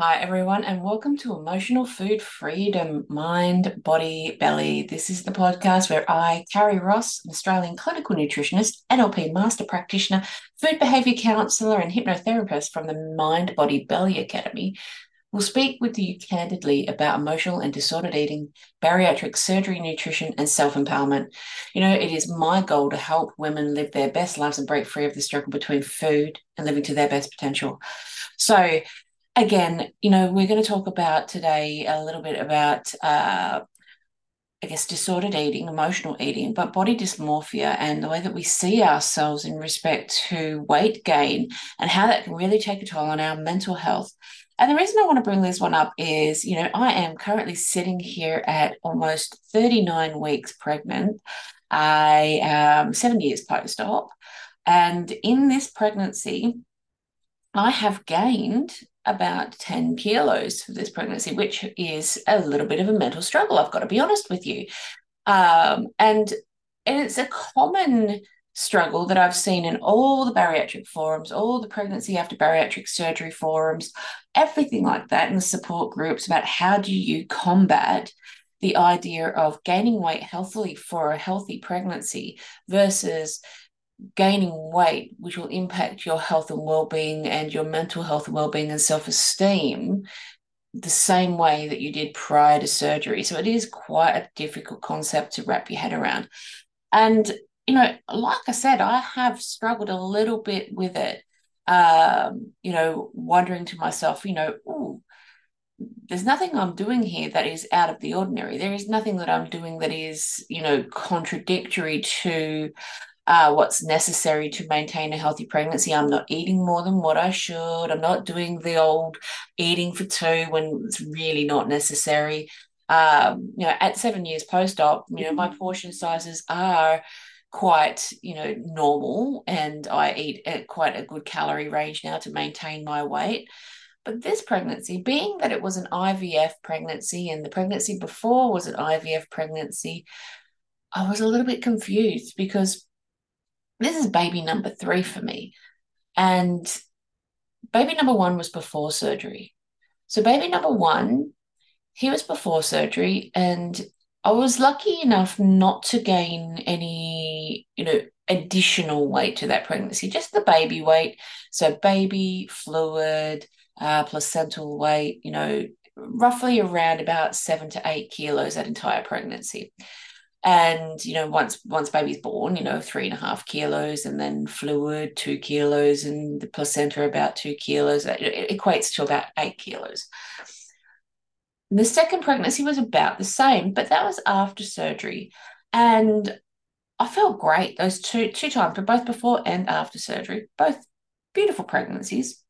Hi, everyone, and welcome to Emotional Food Freedom Mind, Body, Belly. This is the podcast where I, Carrie Ross, an Australian clinical nutritionist, NLP master practitioner, food behavior counselor, and hypnotherapist from the Mind, Body, Belly Academy, will speak with you candidly about emotional and disordered eating, bariatric surgery, nutrition, and self empowerment. You know, it is my goal to help women live their best lives and break free of the struggle between food and living to their best potential. So, again, you know, we're going to talk about today a little bit about, uh, I guess, disordered eating, emotional eating, but body dysmorphia and the way that we see ourselves in respect to weight gain and how that can really take a toll on our mental health. And the reason I want to bring this one up is, you know, I am currently sitting here at almost 39 weeks pregnant. I am seven years post op. And in this pregnancy, I have gained about 10 kilos for this pregnancy, which is a little bit of a mental struggle, I've got to be honest with you. Um, and, and it's a common struggle that I've seen in all the bariatric forums, all the pregnancy after bariatric surgery forums, everything like that in the support groups about how do you combat the idea of gaining weight healthily for a healthy pregnancy versus gaining weight, which will impact your health and well-being and your mental health and well-being and self-esteem the same way that you did prior to surgery. So it is quite a difficult concept to wrap your head around. And, you know, like I said, I have struggled a little bit with it. Um, you know, wondering to myself, you know, oh, there's nothing I'm doing here that is out of the ordinary. There is nothing that I'm doing that is, you know, contradictory to uh, what's necessary to maintain a healthy pregnancy. I'm not eating more than what I should. I'm not doing the old eating for two when it's really not necessary. Um, you know, at seven years post op, you know, my mm-hmm. portion sizes are quite, you know, normal, and I eat at quite a good calorie range now to maintain my weight. But this pregnancy, being that it was an IVF pregnancy and the pregnancy before was an IVF pregnancy, I was a little bit confused because this is baby number three for me. And baby number one was before surgery. So, baby number one, he was before surgery, and I was lucky enough not to gain any, you know, additional weight to that pregnancy, just the baby weight. So, baby fluid, uh, placental weight, you know, roughly around about seven to eight kilos that entire pregnancy and you know once once baby's born you know three and a half kilos and then fluid two kilos and the placenta about two kilos it equates to about eight kilos. The second pregnancy was about the same but that was after surgery. And i felt great. Those two two times but both before and after surgery both beautiful pregnancies.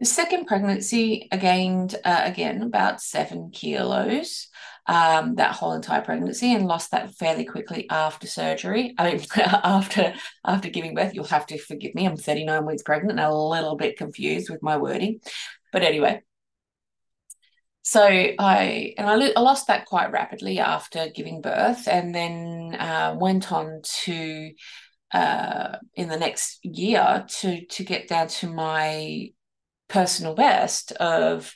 The second pregnancy I gained uh, again about seven kilos um, that whole entire pregnancy and lost that fairly quickly after surgery. I mean, after after giving birth, you'll have to forgive me. I'm 39 weeks pregnant and a little bit confused with my wording, but anyway. So I and I, I lost that quite rapidly after giving birth, and then uh, went on to uh, in the next year to to get down to my personal best of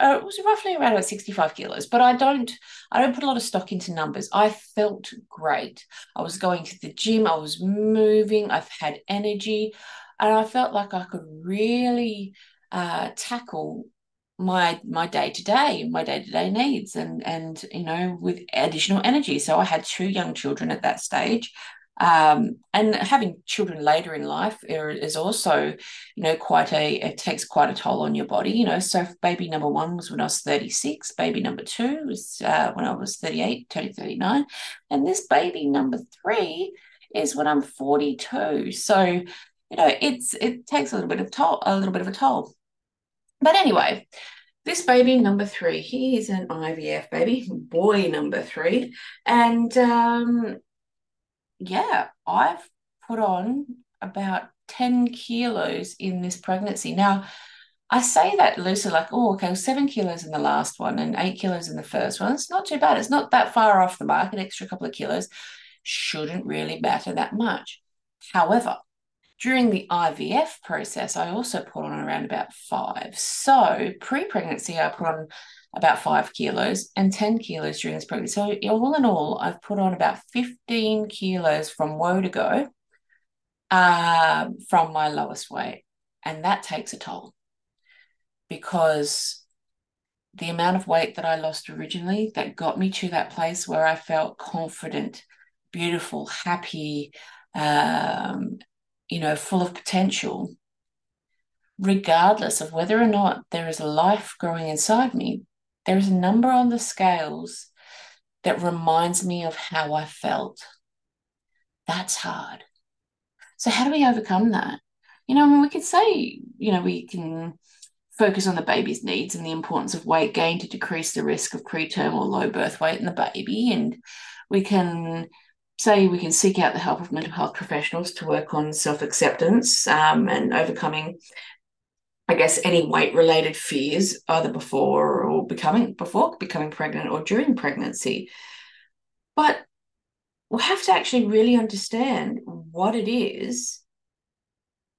uh, it was roughly around about 65 kilos but i don't i don't put a lot of stock into numbers. I felt great. I was going to the gym. I was moving. I've had energy. And i felt like i could really uh, tackle my my day to day my day to day needs and and you know with additional energy. So i had two young children at that stage um, and having children later in life is also, you know, quite a, it takes quite a toll on your body, you know. So baby number one was when I was 36, baby number two was uh, when I was 38, turning 39. And this baby number three is when I'm 42. So, you know, it's, it takes a little bit of toll, a little bit of a toll. But anyway, this baby number three, he is an IVF baby, boy number three. And um, yeah, I've put on about 10 kilos in this pregnancy. Now, I say that loosely, like, oh, okay, well, seven kilos in the last one and eight kilos in the first one. It's not too bad. It's not that far off the mark. An extra couple of kilos shouldn't really matter that much. However, During the IVF process, I also put on around about five. So pre pregnancy, I put on about five kilos and 10 kilos during this pregnancy. So, all in all, I've put on about 15 kilos from woe to go uh, from my lowest weight. And that takes a toll because the amount of weight that I lost originally that got me to that place where I felt confident, beautiful, happy, um, you know, full of potential, regardless of whether or not there is a life growing inside me, there is a number on the scales that reminds me of how I felt. That's hard. So, how do we overcome that? You know, I mean, we could say, you know, we can focus on the baby's needs and the importance of weight gain to decrease the risk of preterm or low birth weight in the baby. And we can say we can seek out the help of mental health professionals to work on self acceptance um, and overcoming, I guess, any weight related fears either before or becoming before becoming pregnant or during pregnancy. But we have to actually really understand what it is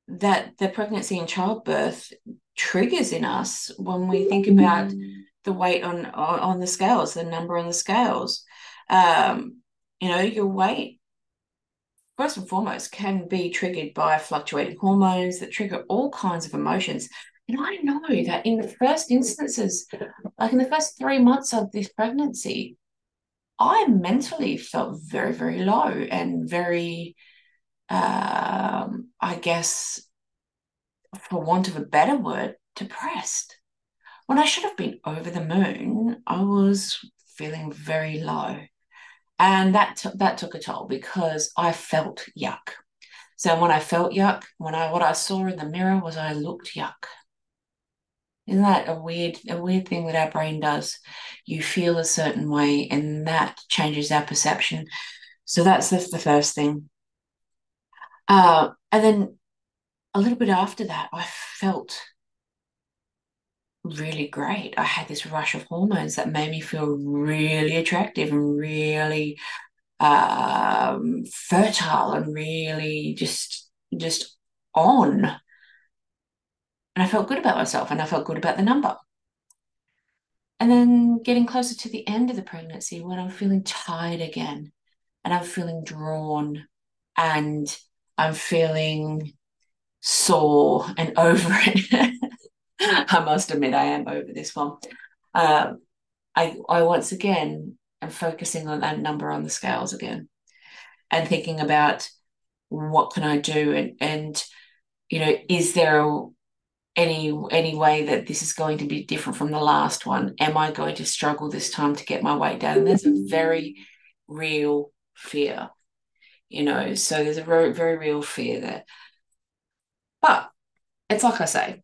that the pregnancy and childbirth triggers in us when we think about the weight on, on the scales, the number on the scales. Um, you know, your weight first and foremost can be triggered by fluctuating hormones that trigger all kinds of emotions. And I know that in the first instances, like in the first three months of this pregnancy, I mentally felt very, very low and very, um, I guess, for want of a better word, depressed. When I should have been over the moon, I was feeling very low. And that, t- that took a toll because I felt yuck. So when I felt yuck, when I what I saw in the mirror was I looked yuck. Isn't that a weird a weird thing that our brain does? You feel a certain way, and that changes our perception. So that's the, the first thing. Uh, and then a little bit after that, I felt really great. I had this rush of hormones that made me feel really attractive and really um, fertile and really just just on. And I felt good about myself and I felt good about the number. And then getting closer to the end of the pregnancy when I'm feeling tired again and I'm feeling drawn and I'm feeling sore and over it. I must admit, I am over this one. Um, I, I once again am focusing on that number on the scales again and thinking about what can I do and, and you know, is there a, any any way that this is going to be different from the last one? Am I going to struggle this time to get my weight down? And there's a very real fear, you know. So there's a very very real fear there. But it's like I say,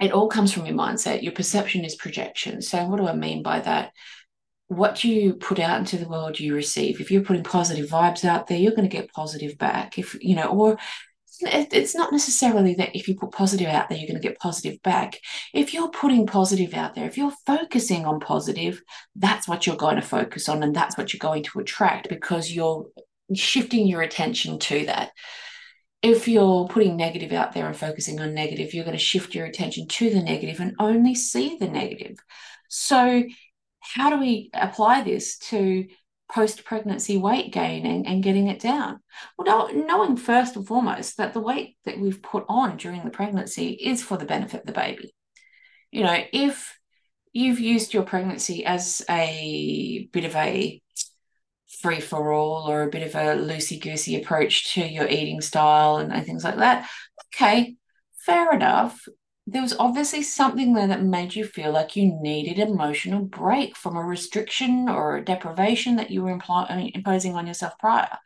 it all comes from your mindset. Your perception is projection. So, what do I mean by that? What you put out into the world, you receive. If you're putting positive vibes out there, you're going to get positive back. If you know, or it's not necessarily that if you put positive out there, you're going to get positive back. If you're putting positive out there, if you're focusing on positive, that's what you're going to focus on, and that's what you're going to attract because you're shifting your attention to that if you're putting negative out there and focusing on negative, you're going to shift your attention to the negative and only see the negative. So, how do we apply this to post pregnancy weight gain and, and getting it down? Well, knowing first and foremost that the weight that we've put on during the pregnancy is for the benefit of the baby. You know, if you've used your pregnancy as a bit of a free for all or a bit of a loosey goosey approach to your eating style and, and things like that. Okay, fair enough. There was obviously something there that made you feel like you needed emotional break from a restriction or a deprivation that you were impl- imposing on yourself prior.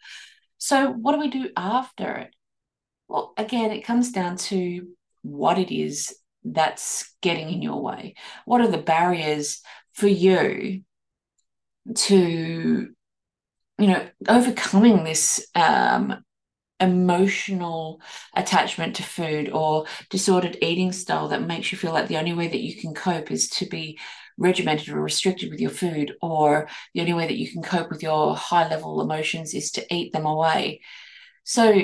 So, what do we do after it? Well, again, it comes down to what it is that's getting in your way. What are the barriers for you to you know, overcoming this um, emotional attachment to food or disordered eating style that makes you feel like the only way that you can cope is to be regimented or restricted with your food, or the only way that you can cope with your high level emotions is to eat them away. So,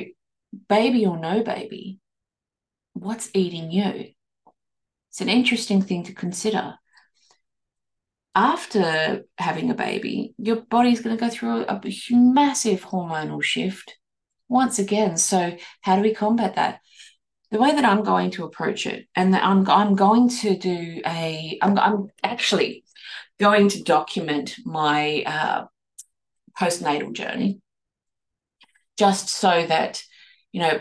baby or no baby, what's eating you? It's an interesting thing to consider. After having a baby, your body's going to go through a, a massive hormonal shift once again. So, how do we combat that? the way that I'm going to approach it, and I'm I'm going to do a I'm I'm actually going to document my uh, postnatal journey, just so that you know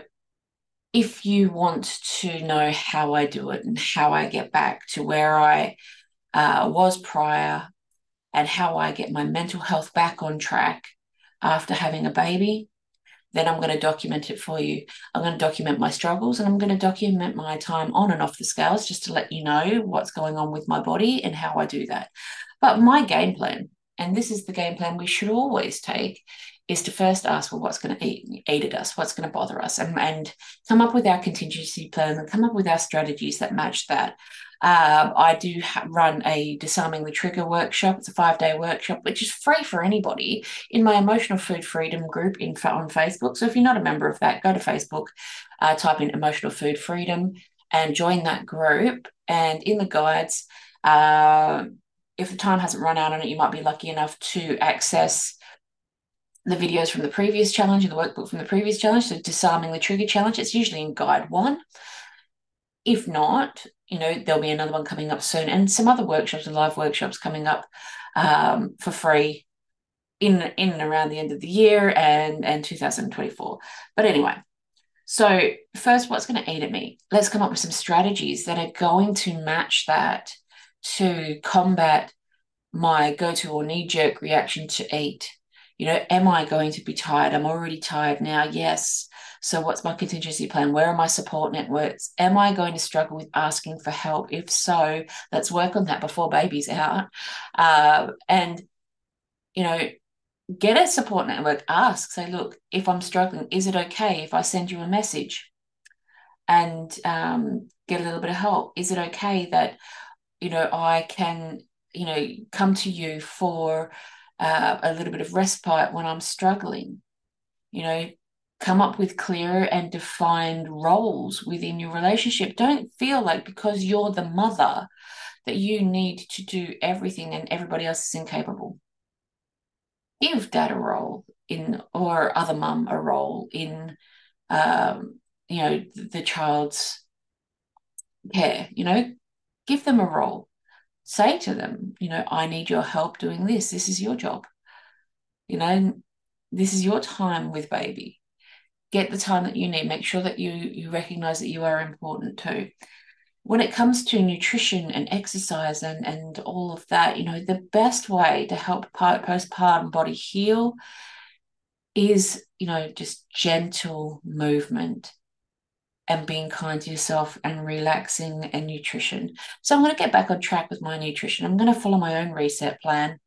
if you want to know how I do it and how I get back to where I uh, was prior and how I get my mental health back on track after having a baby, then I'm going to document it for you. I'm going to document my struggles and I'm going to document my time on and off the scales just to let you know what's going on with my body and how I do that. But my game plan, and this is the game plan we should always take, is to first ask, well, what's going to eat, eat at us? What's going to bother us? And, and come up with our contingency plan and come up with our strategies that match that. Um, I do ha- run a disarming the trigger workshop. It's a five day workshop, which is free for anybody in my emotional food freedom group in, on Facebook. So if you're not a member of that, go to Facebook, uh, type in emotional food freedom and join that group. And in the guides, uh, if the time hasn't run out on it, you might be lucky enough to access the videos from the previous challenge and the workbook from the previous challenge. So disarming the trigger challenge, it's usually in guide one. If not, you know, there'll be another one coming up soon, and some other workshops and live workshops coming up um, for free in in and around the end of the year and and 2024. But anyway, so first, what's going to eat at me? Let's come up with some strategies that are going to match that to combat my go-to or knee-jerk reaction to eat. You know, am I going to be tired? I'm already tired now. Yes. So, what's my contingency plan? Where are my support networks? Am I going to struggle with asking for help? If so, let's work on that before baby's out. Uh, and, you know, get a support network, ask, say, look, if I'm struggling, is it okay if I send you a message and um, get a little bit of help? Is it okay that, you know, I can, you know, come to you for uh, a little bit of respite when I'm struggling? You know, come up with clear and defined roles within your relationship. Don't feel like because you're the mother that you need to do everything and everybody else is incapable. Give dad a role in, or other mum a role in, um, you know, the child's care. You know, give them a role. Say to them, you know, I need your help doing this. This is your job. You know, this is your time with baby get the time that you need. Make sure that you you recognize that you are important too. When it comes to nutrition and exercise and and all of that you know the best way to help postpartum body heal is you know just gentle movement and being kind to yourself and relaxing and nutrition. So i'm going to get back on track with my nutrition. I'm going to follow my own reset plan.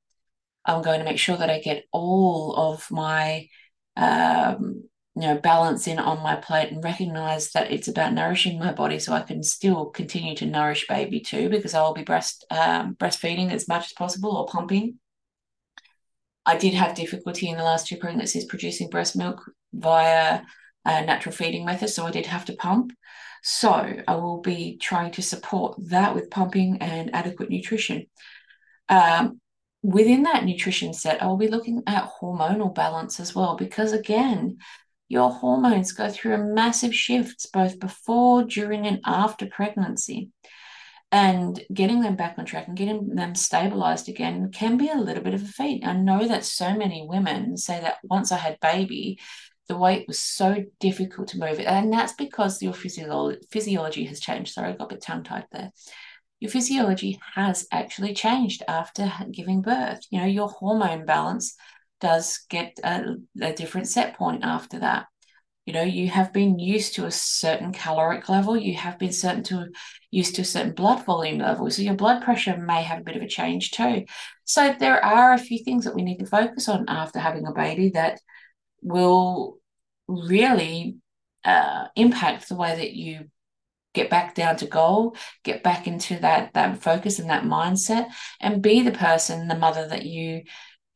I'm going to make sure that i get all of my um, you know, balance in on my plate and recognize that it's about nourishing my body so I can still continue to nourish baby too, because I'll be breast um, breastfeeding as much as possible or pumping. I did have difficulty in the last two pregnancies producing breast milk via a natural feeding method, so I did have to pump. So I will be trying to support that with pumping and adequate nutrition. Um, within that nutrition set, I will be looking at hormonal balance as well, because again, your hormones go through a massive shifts both before, during, and after pregnancy. And getting them back on track and getting them stabilized again can be a little bit of a feat. I know that so many women say that once I had baby, the weight was so difficult to move. And that's because your physio- physiology has changed. Sorry, I got a bit tongue tied there. Your physiology has actually changed after giving birth. You know, your hormone balance does get a, a different set point after that. You know you have been used to a certain caloric level you have been certain to used to a certain blood volume level so your blood pressure may have a bit of a change too. So there are a few things that we need to focus on after having a baby that will really uh, impact the way that you get back down to goal get back into that that focus and that mindset and be the person the mother that you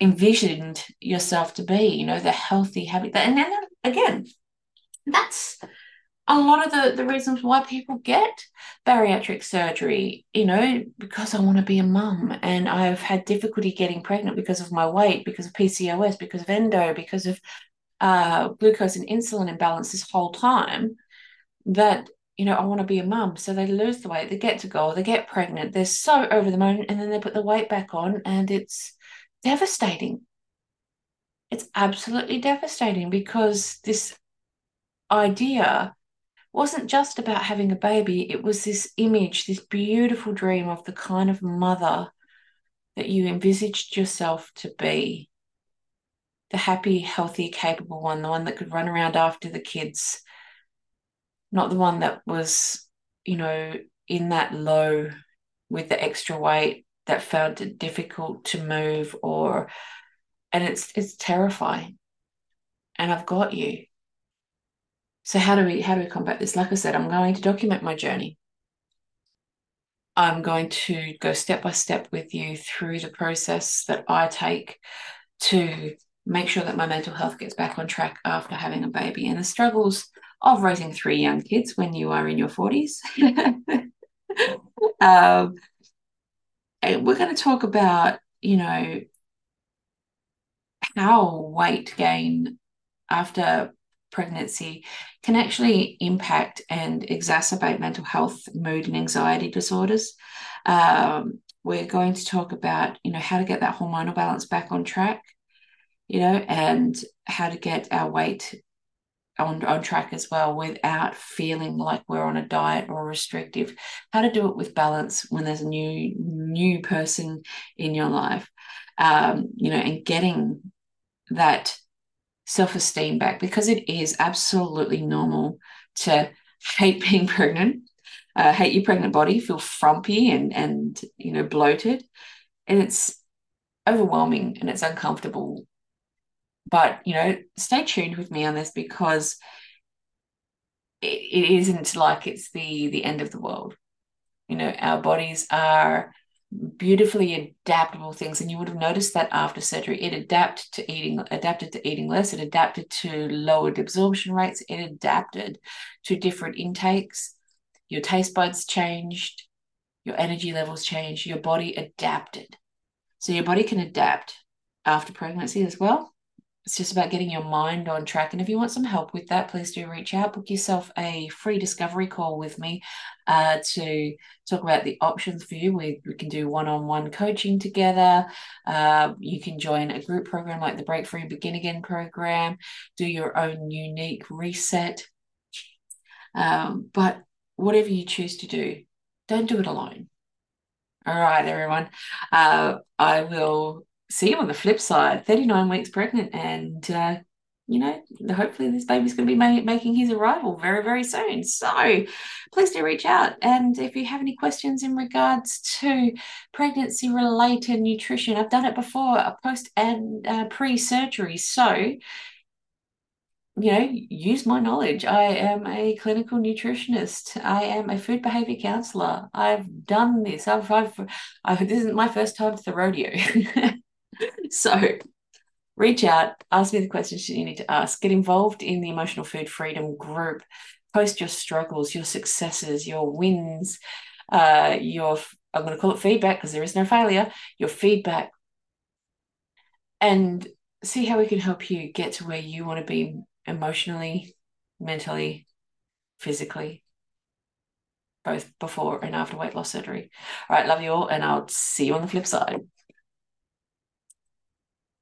envisioned yourself to be, you know, the healthy habit. And then again, that's a lot of the, the reasons why people get bariatric surgery, you know, because I want to be a mum and I've had difficulty getting pregnant because of my weight, because of PCOS, because of endo, because of uh, glucose and insulin imbalance this whole time, that, you know, I want to be a mum. So they lose the weight, they get to goal, they get pregnant, they're so over the moon, and then they put the weight back on and it's devastating. It's absolutely devastating because this idea wasn't just about having a baby, it was this image, this beautiful dream of the kind of mother that you envisaged yourself to be. The happy, healthy, capable one, the one that could run around after the kids, not the one that was, you know, in that low with the extra weight that found it difficult to move or and it's it's terrifying. And I've got you. So how do we how do we combat this? Like I said, I'm going to document my journey. I'm going to go step by step with you through the process that I take to make sure that my mental health gets back on track after having a baby and the struggles of raising three young kids when you are in your 40s. um, we're going to talk about, you know, how weight gain after pregnancy can actually impact and exacerbate mental health, mood, and anxiety disorders. Um, we're going to talk about, you know, how to get that hormonal balance back on track, you know, and how to get our weight on, on track as well without feeling like we're on a diet or restrictive. How to do it with balance when there's a new new person in your life, um, you know, and getting that self esteem back because it is absolutely normal to hate being pregnant, uh, hate your pregnant body, feel frumpy and and you know bloated, and it's overwhelming and it's uncomfortable. But you know, stay tuned with me on this because it, it isn't like it's the the end of the world. You know, our bodies are beautifully adaptable things. And you would have noticed that after surgery it adapted to eating adapted to eating less. It adapted to lowered absorption rates. It adapted to different intakes. Your taste buds changed. Your energy levels changed. Your body adapted. So your body can adapt after pregnancy as well it's just about getting your mind on track. And if you want some help with that, please do reach out. Book yourself a free discovery call with me uh, to talk about the options for you. We, we can do one on one coaching together. Uh, you can join a group program like the Break Free Begin Again program, do your own unique reset. Um, but whatever you choose to do, don't do it alone. All right, everyone. Uh, I will see on the flip side 39 weeks pregnant and uh, you know hopefully this baby's going to be ma- making his arrival very very soon so please do reach out and if you have any questions in regards to pregnancy related nutrition i've done it before a post and uh, pre-surgery so you know, use my knowledge. I am a clinical nutritionist. I am a food behavior counselor. I've done this. I've, I've, I've this isn't my first time to the rodeo. so reach out, ask me the questions you need to ask, get involved in the emotional food freedom group, post your struggles, your successes, your wins, uh, your I'm going to call it feedback because there is no failure, your feedback, and see how we can help you get to where you want to be emotionally, mentally, physically, both before and after weight loss surgery. All right, love you all, and I'll see you on the flip side.